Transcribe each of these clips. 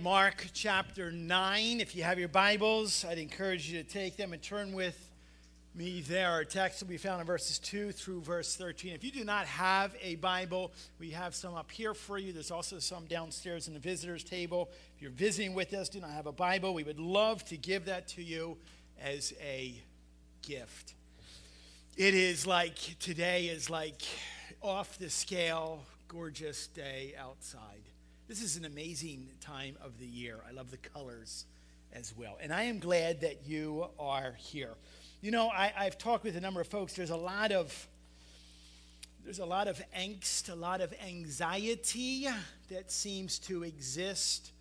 Mark chapter 9. If you have your Bibles, I'd encourage you to take them and turn with me there. Our text will be found in verses 2 through verse 13. If you do not have a Bible, we have some up here for you. There's also some downstairs in the visitors' table. If you're visiting with us, do not have a Bible, we would love to give that to you as a gift. It is like today is like off the scale, gorgeous day outside. This is an amazing time of the year. I love the colors as well. And I am glad that you are here. You know, I, have talked with a number of folks. There's a lot of there's a lot of angst, a lot of anxiety that seems to exist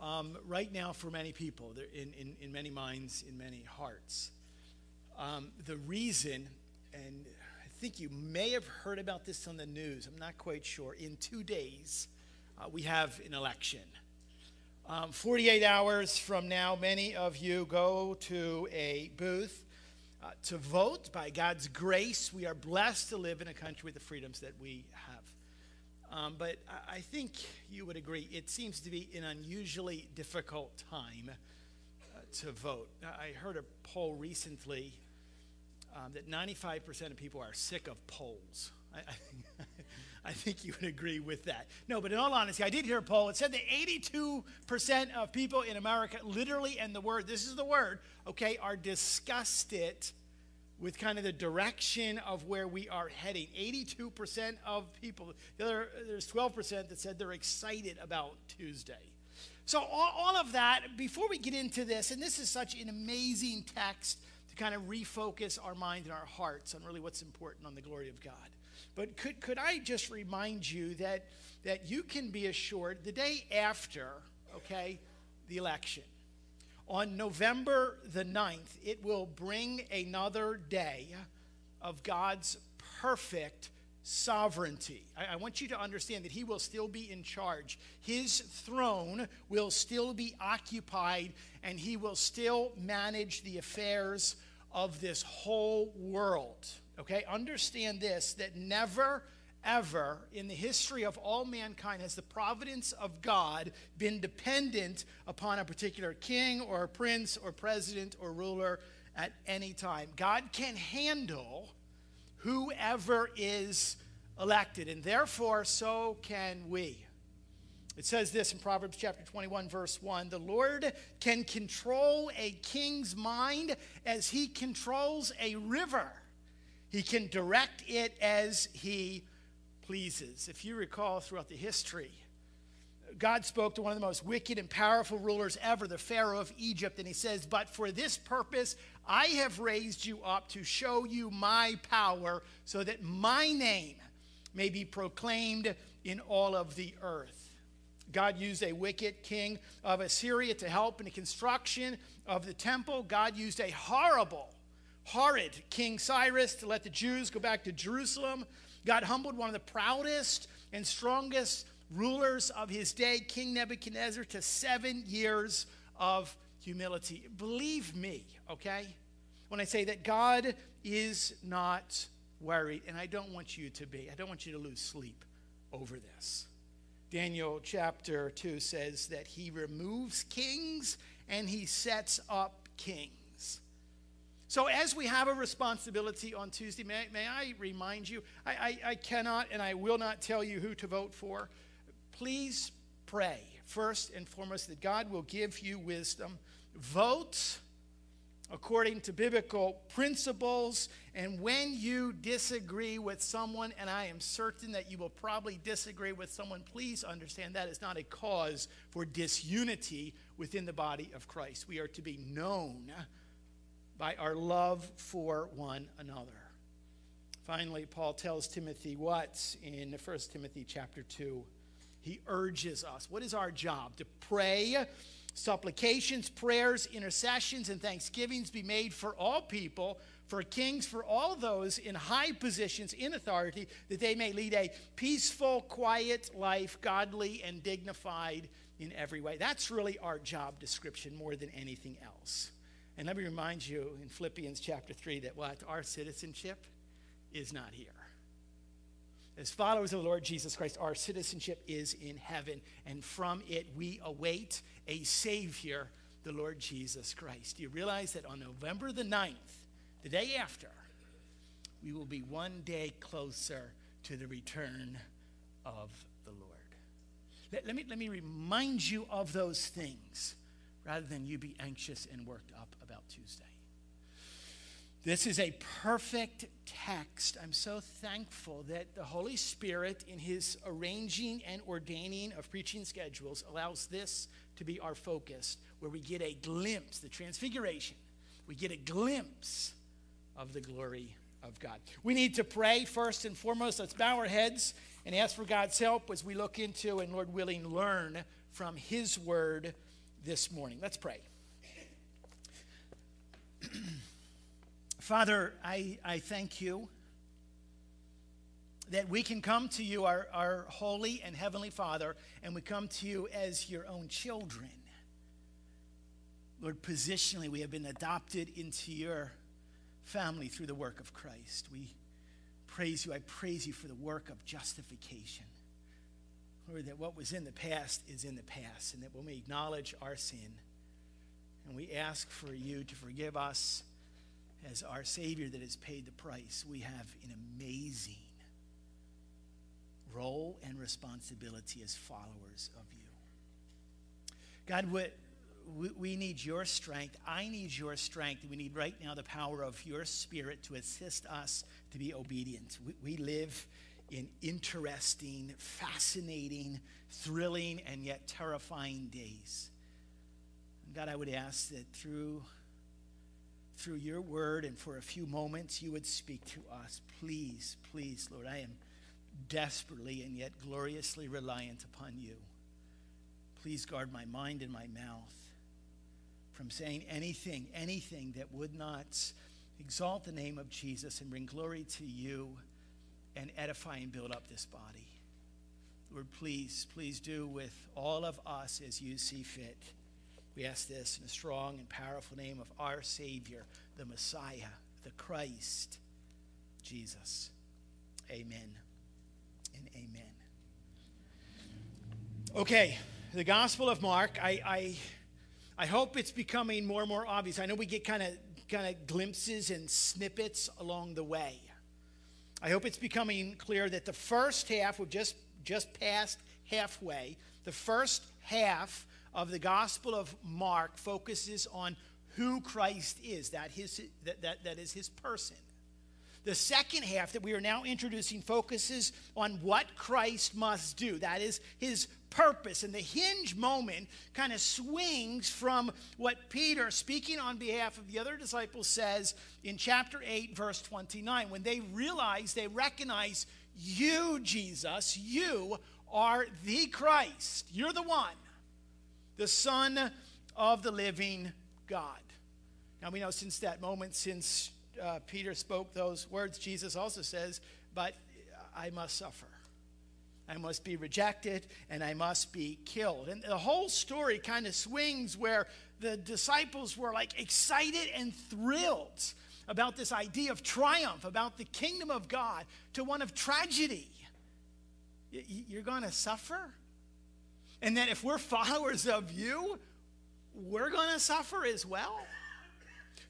um, right now for many people, in, in, in, many minds, in many hearts. Um, the reason, and I think you may have heard about this on the news, I'm not quite sure, in two days, uh, we have an election. Um, 48 hours from now, many of you go to a booth uh, to vote. By God's grace, we are blessed to live in a country with the freedoms that we have. Um, but I think you would agree, it seems to be an unusually difficult time uh, to vote. I heard a poll recently um, that 95% of people are sick of polls. I, I, I think you would agree with that. No, but in all honesty, I did hear a poll. It said that 82% of people in America, literally, and the word, this is the word, okay, are disgusted with kind of the direction of where we are heading. 82% of people, the other, there's 12% that said they're excited about Tuesday. So, all, all of that, before we get into this, and this is such an amazing text to kind of refocus our mind and our hearts on really what's important on the glory of God. But could, could I just remind you that, that you can be assured the day after, okay, the election, on November the 9th, it will bring another day of God's perfect sovereignty. I, I, want you to understand that He will still be in charge. His throne will still be occupied, and He will still manage the affairs of this whole world. Okay, understand this that never, ever in the history of all mankind has the providence of God been dependent upon a particular king or prince or president or ruler at any time. God can handle whoever is elected, and therefore, so can we. It says this in Proverbs chapter 21, verse 1 The Lord can control a king's mind as he controls a river. He can direct it as he pleases. If you recall throughout the history, God spoke to one of the most wicked and powerful rulers ever, the Pharaoh of Egypt, and he says, But for this purpose I have raised you up to show you my power, so that my name may be proclaimed in all of the earth. God used a wicked king of Assyria to help in the construction of the temple. God used a horrible horrid King Cyrus to let the Jews go back to Jerusalem. God humbled one of the proudest and strongest rulers of his day, King Nebuchadnezzar, to seven years of humility. Believe me, okay, when I say that God is not worried, and I don't want you to be. I don't want you to lose sleep over this. Daniel chapter 2 says that he removes kings and he sets up kings. So, as we have a responsibility on Tuesday, may, may I remind you, I, I, I cannot and I will not tell you who to vote for. Please pray, first and foremost, that God will give you wisdom. Vote according to biblical principles. And when you disagree with someone, and I am certain that you will probably disagree with someone, please understand that is not a cause for disunity within the body of Christ. We are to be known by our love for one another. Finally, Paul tells Timothy what in 1 Timothy chapter 2? He urges us. What is our job? To pray, supplications, prayers, intercessions, and thanksgivings be made for all people, for kings, for all those in high positions in authority, that they may lead a peaceful, quiet life, godly and dignified in every way. That's really our job description more than anything else. And let me remind you in Philippians chapter 3 that what? Our citizenship is not here. As followers of the Lord Jesus Christ, our citizenship is in heaven, and from it we await a Savior, the Lord Jesus Christ. Do you realize that on November the 9th, the day after, we will be one day closer to the return of the Lord? Let, let me, let me remind you of those things rather than you be anxious and worked up about Tuesday. This is a perfect text. I'm so thankful that the Holy Spirit, in his arranging and ordaining of preaching schedules, allows this to be our focus, where we get a glimpse, the transfiguration, we get a glimpse of the glory of God. We need to pray first and foremost. Let's bow our heads and ask for God's help as we look into and, Lord willing, learn from his word this morning. Let's pray. Father, I, I thank you that we can come to you, our, our holy and heavenly Father, and we come to you as your own children. Lord, positionally, we have been adopted into your family through the work of Christ. We praise you. I praise you for the work of justification. Lord, that what was in the past is in the past, and that when we acknowledge our sin and we ask for you to forgive us as our Savior that has paid the price, we have an amazing role and responsibility as followers of you. God, we, we need your strength. I need your strength. We need right now the power of your Spirit to assist us to be obedient. We, we live in interesting, fascinating, thrilling, and yet terrifying days. God, I would ask that through through your word and for a few moments you would speak to us. Please, please, Lord, I am desperately and yet gloriously reliant upon you. Please guard my mind and my mouth from saying anything, anything that would not exalt the name of Jesus and bring glory to you and edify and build up this body. Lord, please, please do with all of us as you see fit. We ask this in the strong and powerful name of our Savior, the Messiah, the Christ, Jesus. Amen and amen. Okay, the Gospel of Mark, I, I, I hope it's becoming more and more obvious. I know we get kind of kind of glimpses and snippets along the way. I hope it's becoming clear that the first half, we've just, just passed halfway, the first half of the Gospel of Mark focuses on who Christ is, that, his, that, that, that is his person. The second half that we are now introducing focuses on what Christ must do, that is his purpose. And the hinge moment kind of swings from what Peter, speaking on behalf of the other disciples, says in chapter 8, verse 29, when they realize, they recognize you, Jesus, you are the Christ. You're the one the Son of the living God. Now we know since that moment, since uh, Peter spoke those words, Jesus also says, But I must suffer. I must be rejected and I must be killed. And the whole story kind of swings where the disciples were like excited and thrilled about this idea of triumph, about the kingdom of God, to one of tragedy. You're going to suffer? And that if we're followers of you, we're going to suffer as well.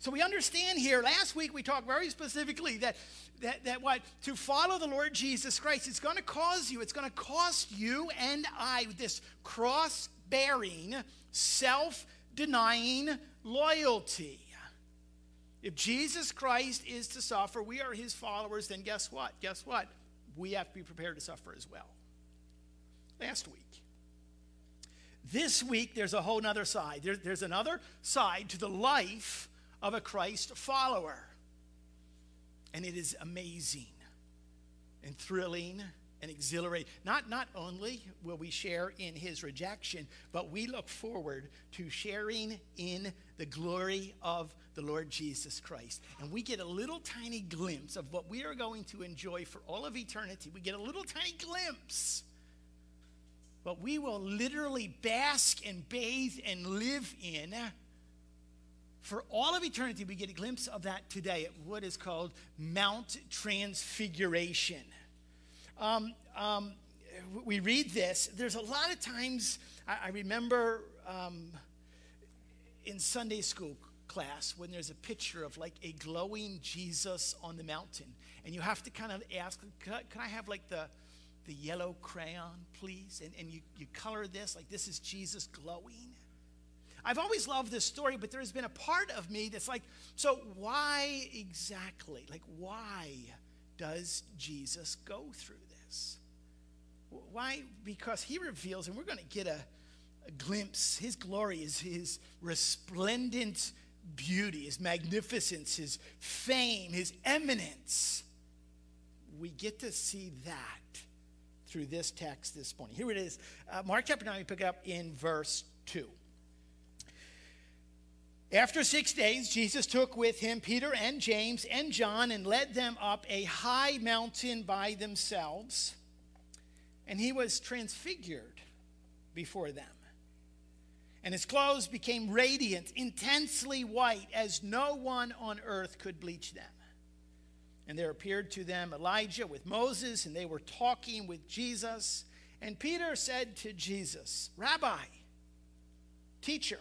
So we understand here, last week we talked very specifically that, that, that what? To follow the Lord Jesus Christ, it's going to cause you, it's going to cost you and I this cross bearing, self denying loyalty. If Jesus Christ is to suffer, we are his followers, then guess what? Guess what? We have to be prepared to suffer as well. Last week, this week, there's a whole other side. There, there's another side to the life of a Christ follower. And it is amazing and thrilling and exhilarating. Not, not only will we share in his rejection, but we look forward to sharing in the glory of the Lord Jesus Christ. And we get a little tiny glimpse of what we are going to enjoy for all of eternity. We get a little tiny glimpse but we will literally bask and bathe and live in for all of eternity. We get a glimpse of that today at what is called Mount Transfiguration. um, um, we read this. There's a lot of times, I, I remember um, in Sunday school class when there's a picture of like a glowing Jesus on the mountain. And you have to kind of ask, can I, can I have like the, the yellow crayon, please? And, and you, you color this like this is Jesus glowing. I've always loved this story, but there's been a part of me that's like, so why exactly? Like, why does Jesus go through this? Why? Because he reveals, and we're going to get a, a glimpse, his glory is his resplendent beauty, his magnificence, his fame, his eminence. We get to see that through this text this morning. Here it is. Uh, Mark chapter 9, we pick up in verse 2. After six days, Jesus took with him Peter and James and John and led them up a high mountain by themselves. And he was transfigured before them. And his clothes became radiant, intensely white, as no one on earth could bleach them. And there appeared to them Elijah with Moses, and they were talking with Jesus. And Peter said to Jesus, Rabbi, teacher,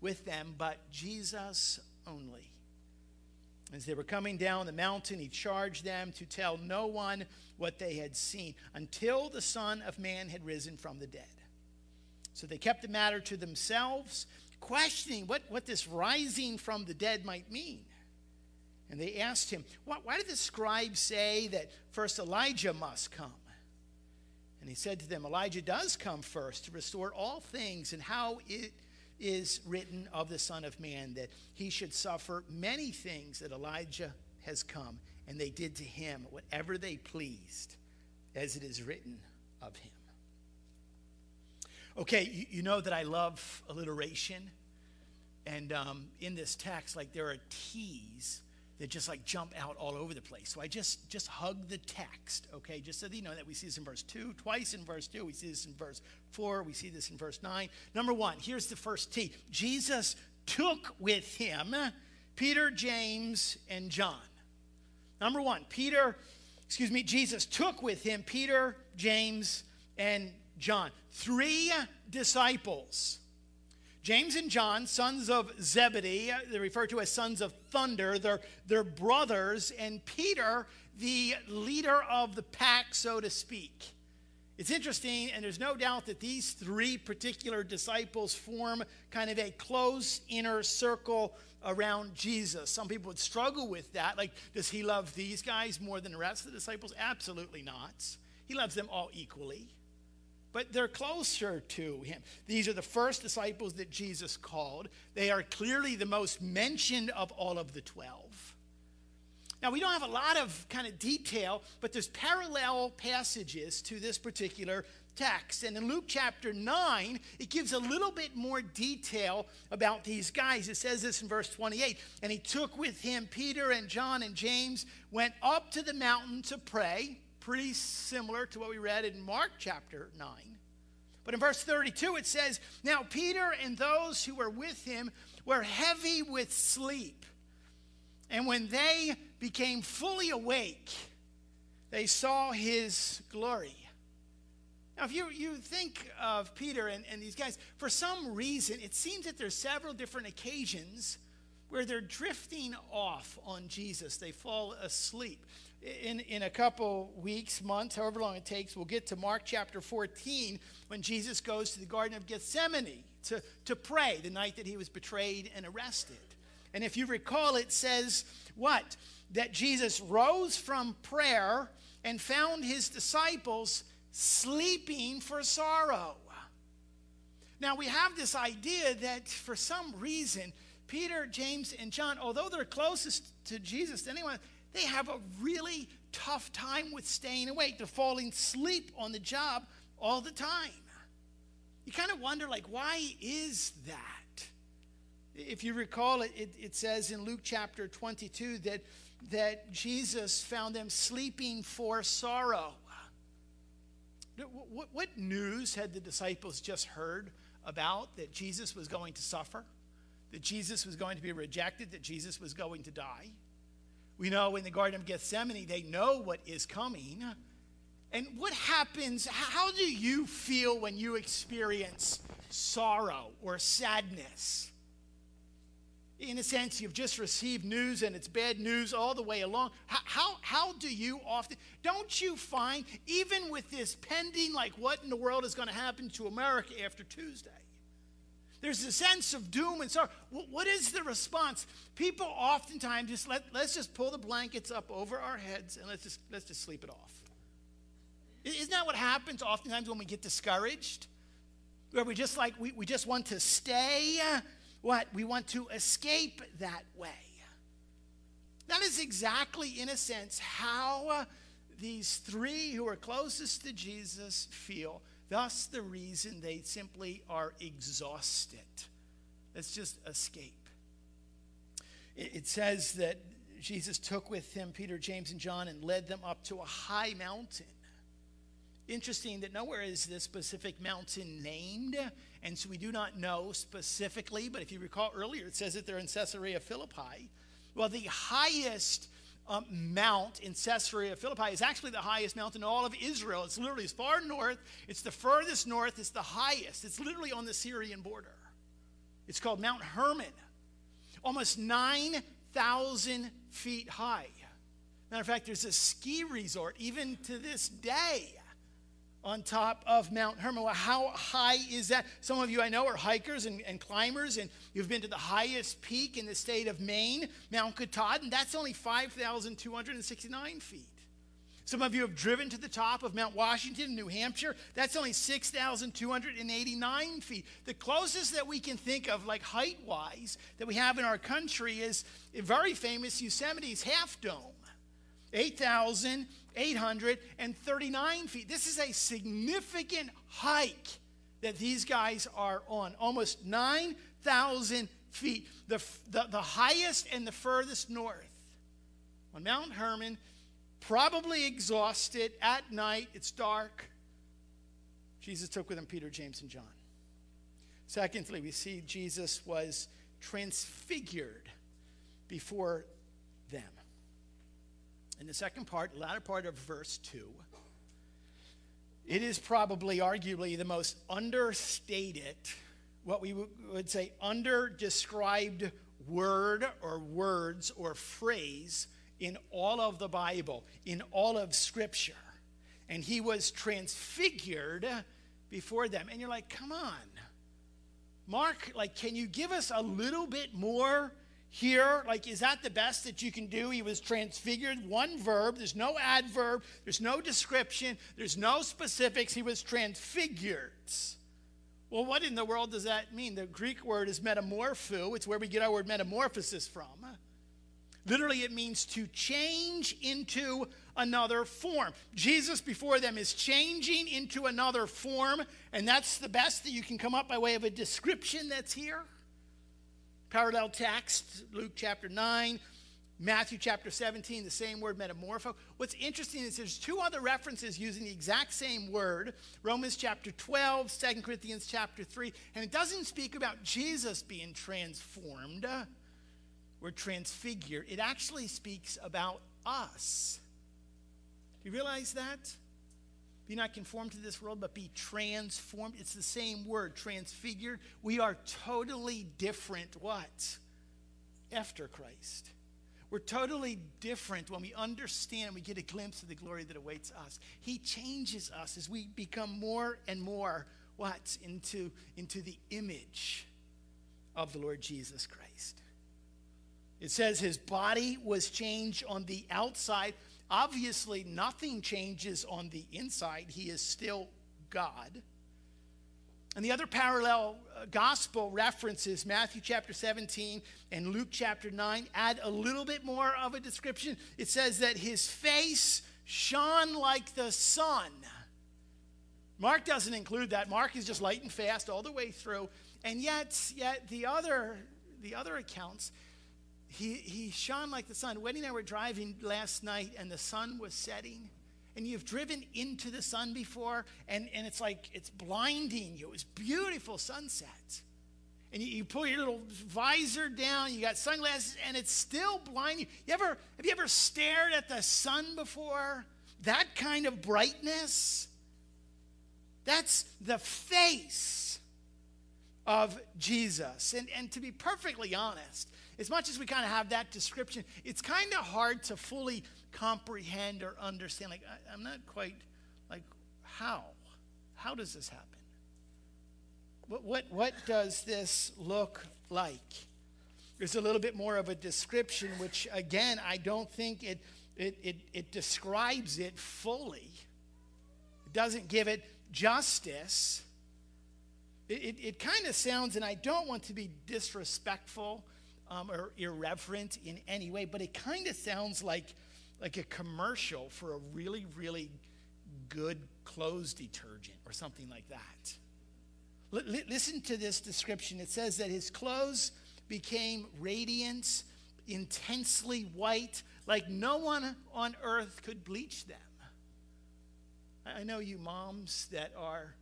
with them but Jesus only. As they were coming down the mountain, he charged them to tell no one what they had seen until the Son of Man had risen from the dead. So they kept the matter to themselves, questioning what, what this rising from the dead might mean. And they asked him, why, why did the scribes say that first Elijah must come? And he said to them, Elijah does come first to restore all things, and how it is written of the Son of Man that he should suffer many things that Elijah has come, and they did to him whatever they pleased, as it is written of him. Okay, you, you know that I love alliteration. And um, in this text, like there are T's that just like jump out all over the place. So I just just hug the text, okay? Just so that you know that we see this in verse 2, twice in verse 2, we see this in verse 4, we see this in verse 9. Number 1, here's the first T. Jesus took with him Peter, James, and John. Number 1, Peter, excuse me, Jesus took with him Peter, James, and John. Three disciples. James and John, sons of Zebedee, uh, they're referred to as sons of thunder. They're, they're brothers, and Peter, the leader of the pack, so to speak. It's interesting, and there's no doubt that these three particular disciples form kind of a close inner circle around Jesus. Some people would struggle with that. Like, does he love these guys more than the rest of the disciples? Absolutely not. He loves them all equally but they're closer to him. These are the first disciples that Jesus called. They are clearly the most mentioned of all of the 12. Now, we don't have a lot of kind of detail, but there's parallel passages to this particular text. And in Luke chapter 9, it gives a little bit more detail about these guys. It says this in verse 28 And he took with him Peter and John and James, went up to the mountain to pray pretty similar to what we read in Mark chapter 9. But in verse 32, it says, Now Peter and those who were with him were heavy with sleep. And when they became fully awake, they saw his glory. Now, if you, you think of Peter and, and these guys, for some reason, it seems that there's several different occasions where they're drifting off on Jesus. They fall asleep in, in a couple weeks, months, however long it takes, we'll get to Mark chapter 14 when Jesus goes to the Garden of Gethsemane to, to pray the night that he was betrayed and arrested. And if you recall, it says what? That Jesus rose from prayer and found his disciples sleeping for sorrow. Now, we have this idea that for some reason, Peter, James, and John, although they're closest to Jesus anyone, they have a really tough time with staying awake. They're falling asleep on the job all the time. You kind of wonder, like, why is that? If you recall, it, it, it says in Luke chapter 22 that, that Jesus found them sleeping for sorrow. What, what news had the disciples just heard about that Jesus was going to suffer? That Jesus was going to be rejected? That Jesus was going to die? We know in the Garden of Gethsemane, they know what is coming. And what happens? How do you feel when you experience sorrow or sadness? In a sense, you've just received news and it's bad news all the way along. How, how, how do you often, don't you find, even with this pending, like what in the world is going to happen to America after Tuesday? There's a sense of doom and sorrow. What is the response? People oftentimes just let, let's just pull the blankets up over our heads and let's just, let's just sleep it off. Isn't that what happens oftentimes when we get discouraged? Where we just like, we, we just want to stay, what? We want to escape that way. That is exactly, in a sense, how uh, these three who are closest to Jesus feel. Thus, the reason they simply are exhausted. Let's just escape. It, says that Jesus took with him Peter, James, and John and led them up to a high mountain Interesting that nowhere is this specific mountain named, and so we do not know specifically, but if you recall earlier, it says that they're in Caesarea Philippi. Well, the highest um, mount in Caesarea Philippi is actually the highest mountain in all of Israel. It's literally as far north, it's the furthest north, it's the highest. It's literally on the Syrian border. It's called Mount Hermon, almost 9,000 feet high. Matter of fact, there's a ski resort even to this day on top of Mount Hermon. How high is that? Some of you I know are hikers and, and, climbers, and you've been to the highest peak in the state of Maine, Mount Katahdin. That's only 5,269 feet. Some of you have driven to the top of Mount Washington, in New Hampshire. That's only 6,289 feet. The closest that we can think of, like height wise, that we have in our country is a very famous Yosemite's Half Dome. 8,000 839 feet. This is a significant hike that these guys are on, almost 9,000 feet, the, the, the highest and the furthest north. On Mount Hermon, probably exhausted at night, it's dark. Jesus took with him Peter, James, and John. Secondly, we see Jesus was transfigured before them in the second part, latter part of verse 2, it is probably arguably the most understated, what we would say under described word or words or phrase in all of the Bible, in all of Scripture. And he was transfigured before them. And you're like, come on. Mark, like, can you give us a little bit more here like is that the best that you can do? He was transfigured one verb there's no adverb there's no description there's no specifics he was transfigured. Well what in the world does that mean? The greek word is metamorpho it's where we get our word metamorphosis from. Literally it means to change into another form. Jesus before them is changing into another form and that's the best that you can come up by way of a description that's here Parallel text, Luke chapter 9, Matthew chapter 17, the same word metamorpho. What's interesting is there's two other references using the exact same word Romans chapter 12, 2 Corinthians chapter 3, and it doesn't speak about Jesus being transformed or transfigured. It actually speaks about us. Do you realize that? Be not conformed to this world, but be transformed. It's the same word, transfigured. We are totally different. What? After Christ. We're totally different when we understand, we get a glimpse of the glory that awaits us. He changes us as we become more and more what? Into, into the image of the Lord Jesus Christ. It says his body was changed on the outside Obviously, nothing changes on the inside. He is still God. And the other parallel uh, gospel references, Matthew chapter 17 and Luke chapter 9, add a little bit more of a description. It says that his face shone like the sun. Mark doesn't include that. Mark is just light and fast all the way through. And yet, yet the other, the other accounts, he, he shone like the sun. Wendy and I were driving last night and the sun was setting and you've driven into the sun before, and, and it's like it's blinding you. It's beautiful sunset. And you, you pull your little visor down, you got sunglasses, and it's still blinding. You ever have you ever stared at the sun before? That kind of brightness? That's the face of Jesus. And, and to be perfectly honest, as much as we kind of have that description, it's kind of hard to fully comprehend or understand. Like, I, am not quite, like, how? How does this happen? What, what, what does this look like? There's a little bit more of a description, which, again, I don't think it, it, it, it describes it fully. It doesn't give it justice. It, it, it kind of sounds, and I don't want to be disrespectful um, or irreverent in any way, but it kind of sounds like like a commercial for a really, really good clothes detergent or something like that. L- listen to this description. It says that his clothes became radiant, intensely white, like no one on earth could bleach them. I know you moms that are,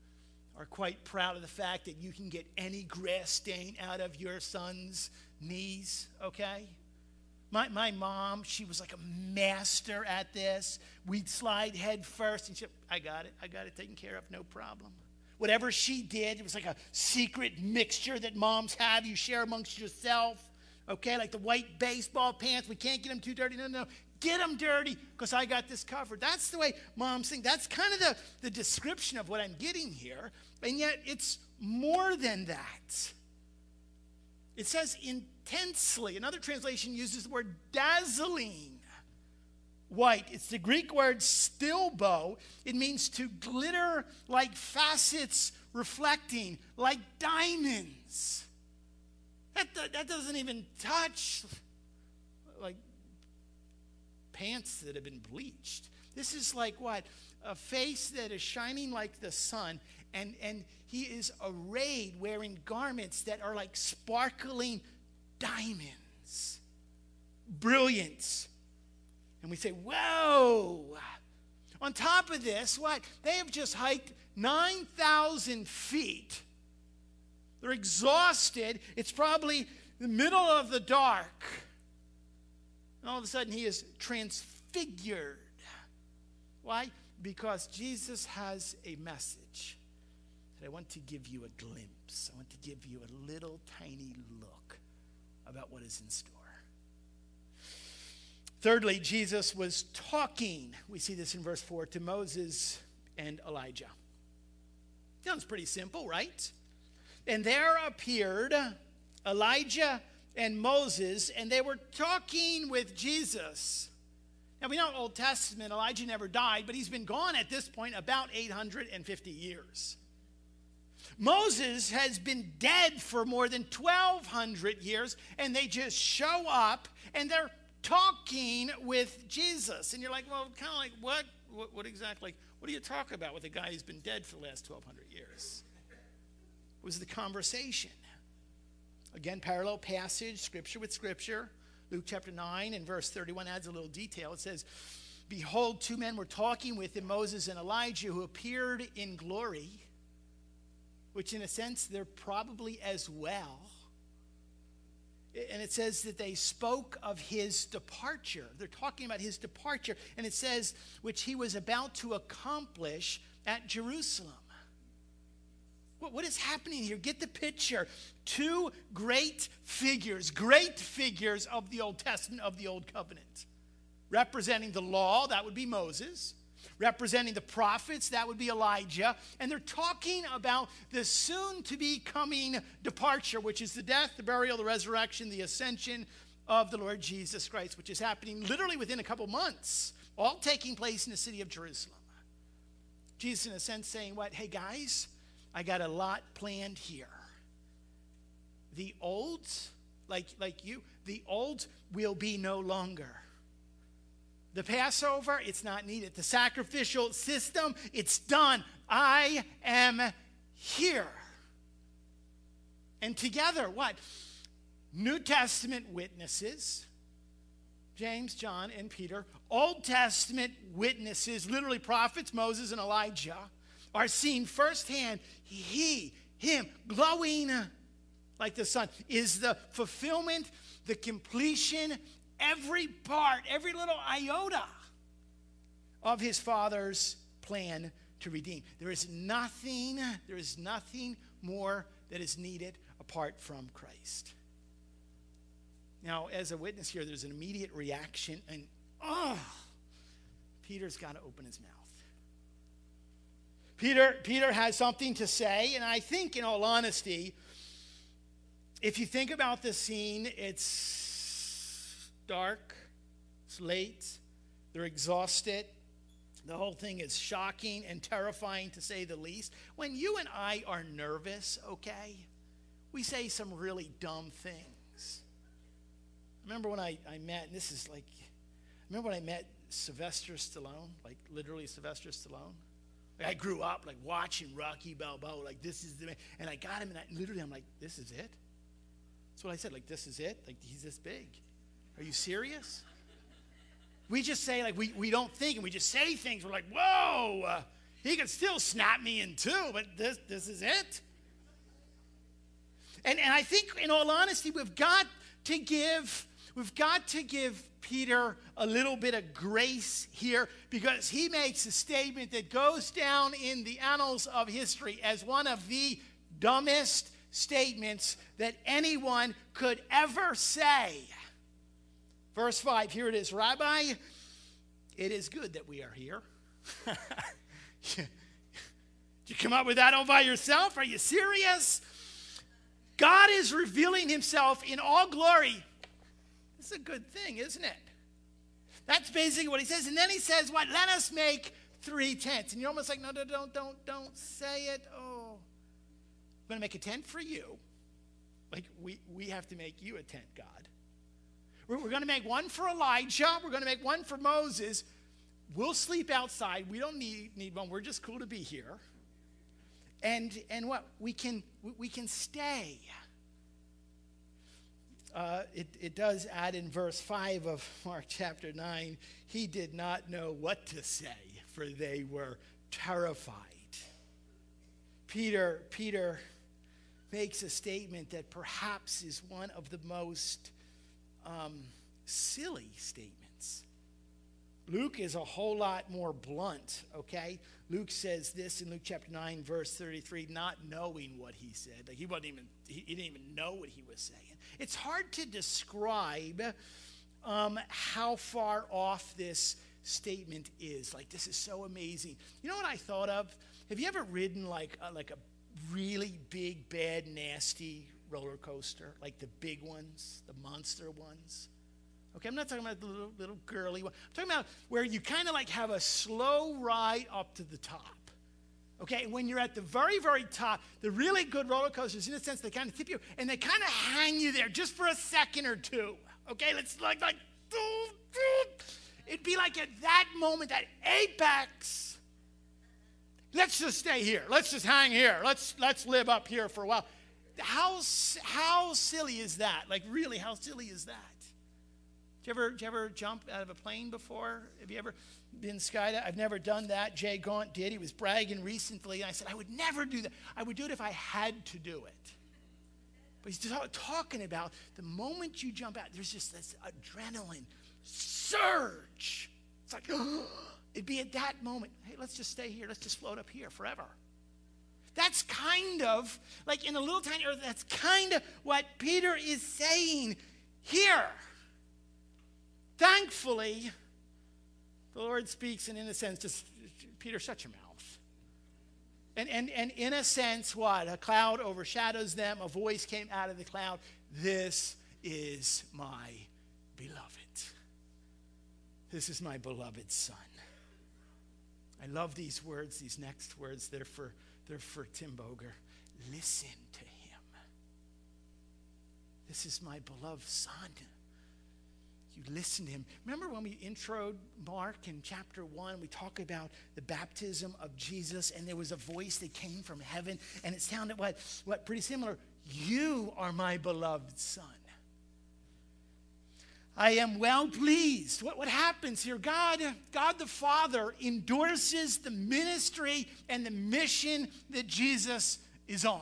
are quite proud of the fact that you can get any grass stain out of your son's knees, okay? My, my mom, she was like a master at this. We'd slide head first, and she, I got it, I got it taken care of, no problem. Whatever she did, it was like a secret mixture that moms have you share amongst yourself. Okay, like the white baseball pants, we can't get them too dirty. No, no, get them dirty because I got this covered. That's the way moms think. That's kind of the, the description of what I'm getting here. And yet it's more than that. It says intensely. Another translation uses the word dazzling white. It's the Greek word stilbo. It means to glitter like facets reflecting, like diamonds. That, that doesn't even touch pants that have been bleached. This is like what? A face that is shining like the sun and, and he is arrayed wearing garments that are like sparkling diamonds, brilliance. And we say, Whoa! On top of this, what? They have just hiked 9,000 feet. They're exhausted. It's probably the middle of the dark. And all of a sudden, he is transfigured. Why? Because Jesus has a message. I want to give you a glimpse. I want to give you a little tiny look about what is in store. Thirdly, Jesus was talking, we see this in verse 4, to Moses and Elijah. Sounds pretty simple, right? And there appeared Elijah and Moses, and they were talking with Jesus. Now, we know Old Testament, Elijah never died, but he's been gone at this point about 850 years. Moses has been dead for more than 1,200 years, and they just show up and they're talking with Jesus. And you're like, well, kind of like, what? what? What exactly? What do you talk about with a guy who's been dead for the last 1,200 years? It was the conversation. Again, parallel passage, scripture with scripture. Luke chapter 9 and verse 31 adds a little detail. It says, Behold, two men were talking with him, Moses and Elijah, who appeared in glory which in a sense they're probably as well. And it says that they spoke of his departure. They're talking about his departure. And it says, which he was about to accomplish at Jerusalem. What, what is happening here? Get the picture. Two great figures, great figures of the Old Testament, of the Old Covenant. Representing the law, that would be Moses representing the prophets, that would be Elijah. And they're talking about the soon to be coming departure, which is the death, the burial, the resurrection, the ascension of the Lord Jesus Christ, which is happening literally within a couple months, all taking place in the city of Jerusalem. Jesus, in a sense, saying, What? Hey, guys, I got a lot planned here. The old, like, like you, the old will be no longer. The Passover, it's not needed. The sacrificial system, it's done. I am here. And together, what? New Testament witnesses, James, John, and Peter, Old Testament witnesses, literally prophets, Moses and Elijah, are seen firsthand. He, him, glowing like the sun, is the fulfillment, the completion, every part, every little iota of his Father's plan to redeem. There is nothing, there is nothing more that is needed apart from Christ. Now, as a witness here, there's an immediate reaction, and oh, Peter's got to open his mouth. Peter, Peter has something to say, and I think, in all honesty, if you think about this scene, it's dark, it's late, they're exhausted. The whole thing is shocking and terrifying to say the least. When you and I are nervous, okay, we say some really dumb things. Remember when I, I met, and this is like, remember when I met Sylvester Stallone? Like literally Sylvester Stallone? Like, I grew up like watching Rocky Balboa, like this is the man. And I got him, and I, literally I'm like, this is it? That's what I said, like this is it? Like he's this big. Are you serious? We just say, like, we, we don't think and we just say things. We're like, whoa, uh, he could still snap me in two, but this, this is it. And, and I think, in all honesty, we've got to give we've got to give Peter a little bit of grace here because he makes a statement that goes down in the annals of history as one of the dumbest statements that anyone could ever say. Verse 5, here it is Rabbi, it is good that we are here. Did you come up with that all by yourself? Are you serious? God is revealing himself in all glory. A good thing, isn't it? That's basically what he says. And then he says, What? Let us make three tents. And you're almost like, No, no, don't, don't, don't say it. Oh. I'm going to make a tent for you. Like, we, we have to make you a tent, God. We're, we're going to make one for Elijah. We're going to make one for Moses. We'll sleep outside. We don't need, need one. We're just cool to be here. And, and what? We can, we can stay. Uh, it, it does add in verse 5 of Mark chapter 9, he did not know what to say, for they were terrified. Peter, Peter makes a statement that perhaps is one of the most um, silly statements. Luke is a whole lot more blunt, okay? Luke says this in Luke chapter 9, verse 33, not knowing what he said. Like he wasn't even, he, he didn't even know what he was saying. It's hard to describe um, how far off this statement is. Like, this is so amazing. You know what I thought of? Have you ever ridden like a, like a really big, bad, nasty roller coaster, like the big ones, the monster ones. Okay, I'm not talking about the little, little girly one. I'm talking about where you kind of like have a slow ride up to the top. Okay, when you're at the very, very top, the really good roller coasters, in a sense, they kind of tip you and they kind of hang you there just for a second or two. Okay, let's like, like, it'd be like at that moment, that apex. Let's just stay here. Let's just hang here. Let's let's live up here for a while how, how silly is that? Like, really, how silly is that? Did you, ever, did you ever jump out of a plane before? Have you ever been skydiving? I've never done that. Jay Gaunt did. He was bragging recently. And I said, I would never do that. I would do it if I had to do it. But he's talking about the moment you jump out, there's just this adrenaline surge. It's like, it'd be at that moment, hey, let's just stay here. Let's just float up here forever. That's kind of, like in a little tiny earth, that's kind of what Peter is saying here. Thankfully, the Lord speaks, and in a sense, just Peter, shut your mouth. And, and, and in a sense, what? A cloud overshadows them, a voice came out of the cloud. This is my beloved. This is my beloved son. I love these words, these next words. They're for they're for Tim Boger. Listen to him. This is my beloved son. You listen to him. Remember when we introed Mark in chapter 1, we talk about the baptism of Jesus, and there was a voice that came from heaven, and it sounded what, what pretty similar. You are my beloved son. I am well pleased. What, what happens here? God, God the Father endorses the ministry and the mission that Jesus is on.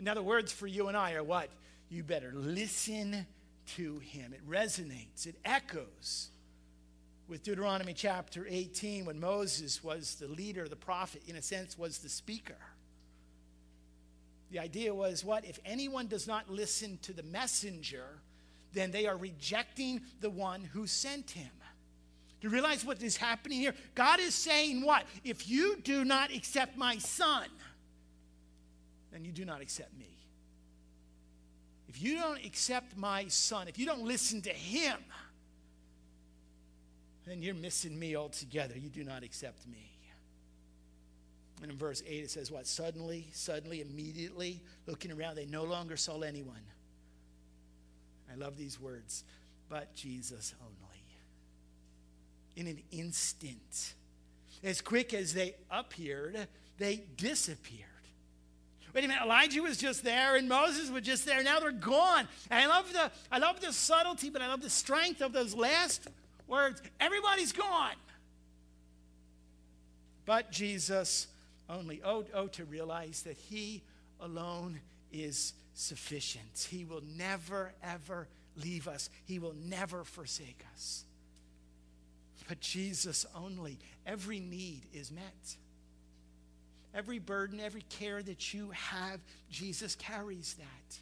In other words, for you and I are what? You better listen to him. It resonates, it echoes with Deuteronomy chapter 18 when Moses was the leader, the prophet, in a sense, was the speaker. The idea was what? If anyone does not listen to the messenger, then they are rejecting the one who sent him. Do you realize what is happening here? God is saying what? If you do not accept my son, then you do not accept me. If you don't accept my son, if you don't listen to him, then you're missing me altogether. You do not accept me. And in verse 8, it says, What? Suddenly, suddenly, immediately, looking around, they no longer saw anyone. I love these words, but Jesus only. In an instant, as quick as they appeared, they disappeared. Wait a minute, Elijah was just there and Moses was just there. Now they're gone. And I love the I love the subtlety, but I love the strength of those last words. Everybody's gone. But Jesus only. Oh, oh, to realize that He alone is sufficient. He will never, ever leave us, He will never forsake us. But Jesus only. Every need is met. Every burden, every care that you have, Jesus carries that.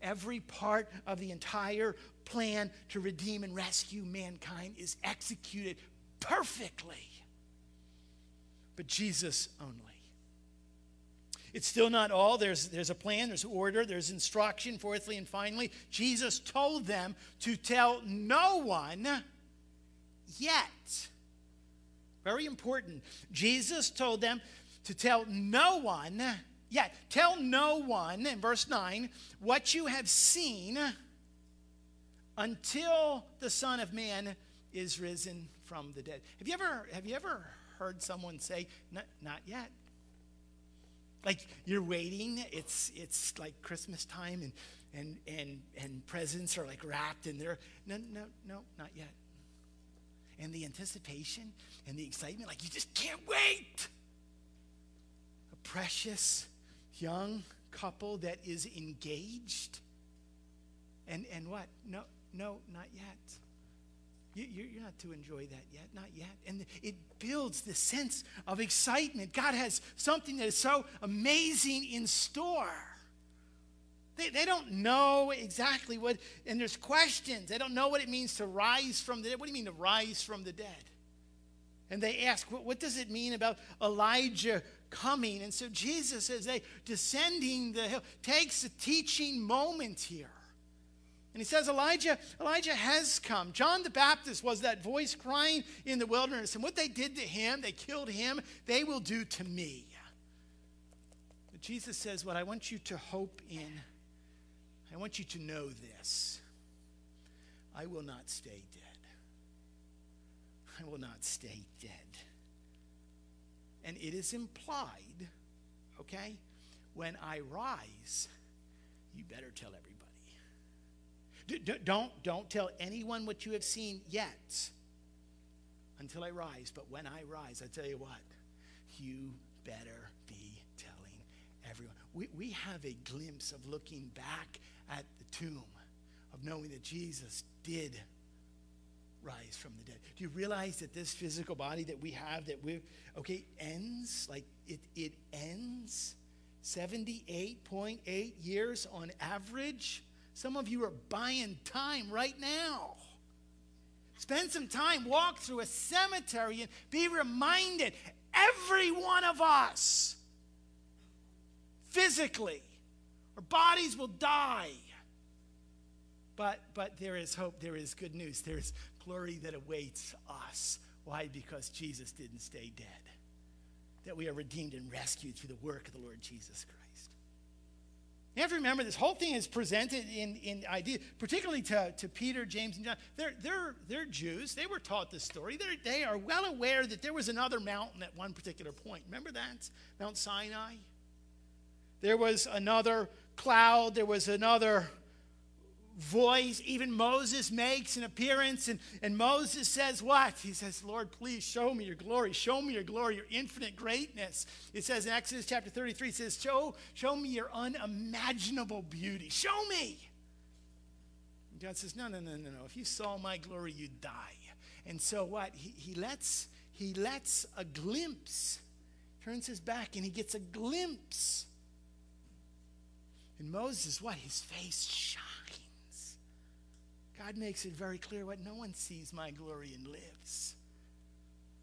Every part of the entire plan to redeem and rescue mankind is executed perfectly. But Jesus only. It's still not all. There's, there's a plan, there's order, there's instruction. Fourthly and finally, Jesus told them to tell no one yet. Very important. Jesus told them to tell no one, yet, tell no one, in verse 9, what you have seen until the Son of Man is risen from the dead. Have you ever, have you ever heard someone say, not, yet? Like you're waiting, it's, it's like Christmas time and, and, and, and presents are like wrapped and they're, no, no, no, not yet. And the anticipation and the excitement, like you just can't wait precious young couple that is engaged. And, and what? No, no, not yet. You, you're not to enjoy that yet, not yet. And it builds the sense of excitement. God has something that is so amazing in store. They, they don't know exactly what, and there's questions. They don't know what it means to rise from the dead. What do you mean to rise from the dead? And they ask, what, what does it mean about Elijah coming. And so Jesus, as they descending the hill, takes a teaching moment here. And he says, Elijah, Elijah has come. John the Baptist was that voice crying in the wilderness. And what they did to him, they killed him, they will do to me. But Jesus says, What I want you to hope in, I want you to know this I will not stay dead. I will not stay dead. And it is implied, okay, when I rise, you better tell everybody. Don't, don't tell anyone what you have seen yet until I rise. But when I rise, I tell you what, you better be telling everyone. We, we have a glimpse of looking back at the tomb, of knowing that Jesus did rise from the dead. Do you realize that this physical body that we have, that we're, okay, ends? Like it, it ends 78.8 years on average. Some of you are buying time right now. Spend some time, walk through a cemetery, and be reminded every one of us, physically, our bodies will die. But, but there is hope, there is good news, there is glory that awaits us. Why? Because Jesus didn't stay dead. that we are redeemed and rescued through the work of the Lord Jesus Christ. You have to remember this whole thing is presented in, in idea, particularly to, to Peter, James, and John. They're, they're, they're Jews. They were taught this story. They're, they are well aware that there was another mountain at one particular point. Remember that? Mount Sinai? There was another cloud. There was another voice. Even Moses makes an appearance, and, and Moses says, What? He says, Lord, please show me your glory. Show me your glory, your infinite greatness. It says in Exodus chapter 33, it says, Show, show me your unimaginable beauty. Show me. And God says, No, no, no, no, no. If you saw my glory, you'd die. And so what? He, he lets he lets a glimpse, turns his back, and he gets a glimpse. And Moses, what? His face shines. God makes it very clear what no one sees my glory and lives.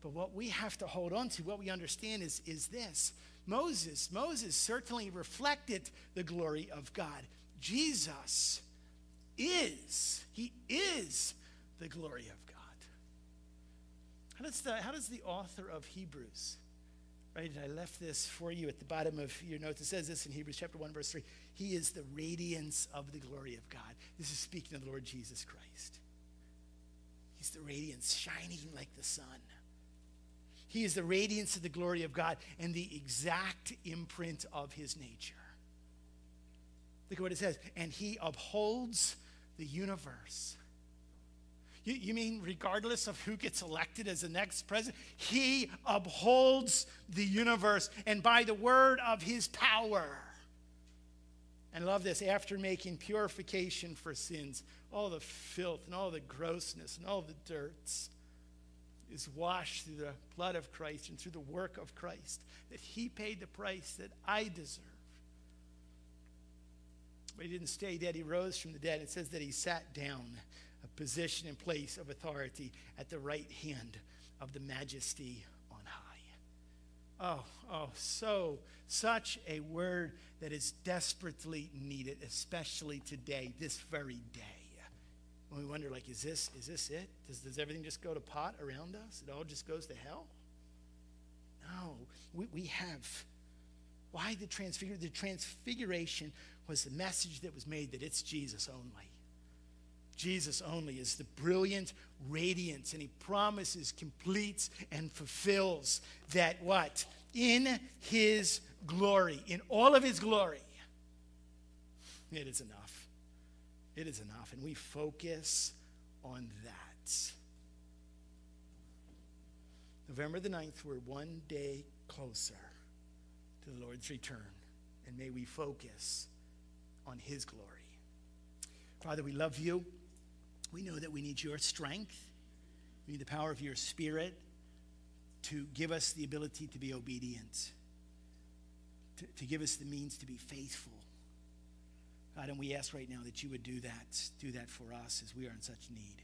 But what we have to hold on to, what we understand is, is this. Moses, Moses certainly reflected the glory of God. Jesus is, he is the glory of God. How does the, how does the author of Hebrews, right? I left this for you at the bottom of your notes. It says this in Hebrews chapter 1, verse 3. He is the radiance of the glory of God. This is speaking of the Lord Jesus Christ. He's the radiance shining like the sun. He is the radiance of the glory of God and the exact imprint of his nature. Look at what it says. And he upholds the universe. You, you, mean regardless of who gets elected as the next president? He upholds the universe and by the word of his power. And love this after making purification for sins, all the filth and all the grossness and all the dirts is washed through the blood of Christ and through the work of Christ, that he paid the price that I deserve. But he didn't stay dead, he rose from the dead. It says that he sat down, a position and place of authority at the right hand of the majesty. Oh, oh, so, such a word that is desperately needed, especially today, this very day. When we wonder, like, is this, is this it? Does, does everything just go to pot around us? It all just goes to hell? No, we, we have. Why the transfiguration? The transfiguration was the message that was made that it's Jesus only. Jesus only is the brilliant radiance, and he promises, completes, and fulfills that what? In his glory, in all of his glory, it is enough. It is enough. And we focus on that. November the 9th, we're one day closer to the Lord's return. And may we focus on his glory. Father, we love you. We know that we need your strength. We need the power of your spirit to give us the ability to be obedient to, to give us the means to be faithful. God, and we ask right now that you would do that, do that for us as we are in such need.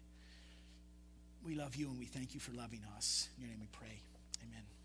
We love you and we thank you for loving us. In your name we pray. Amen.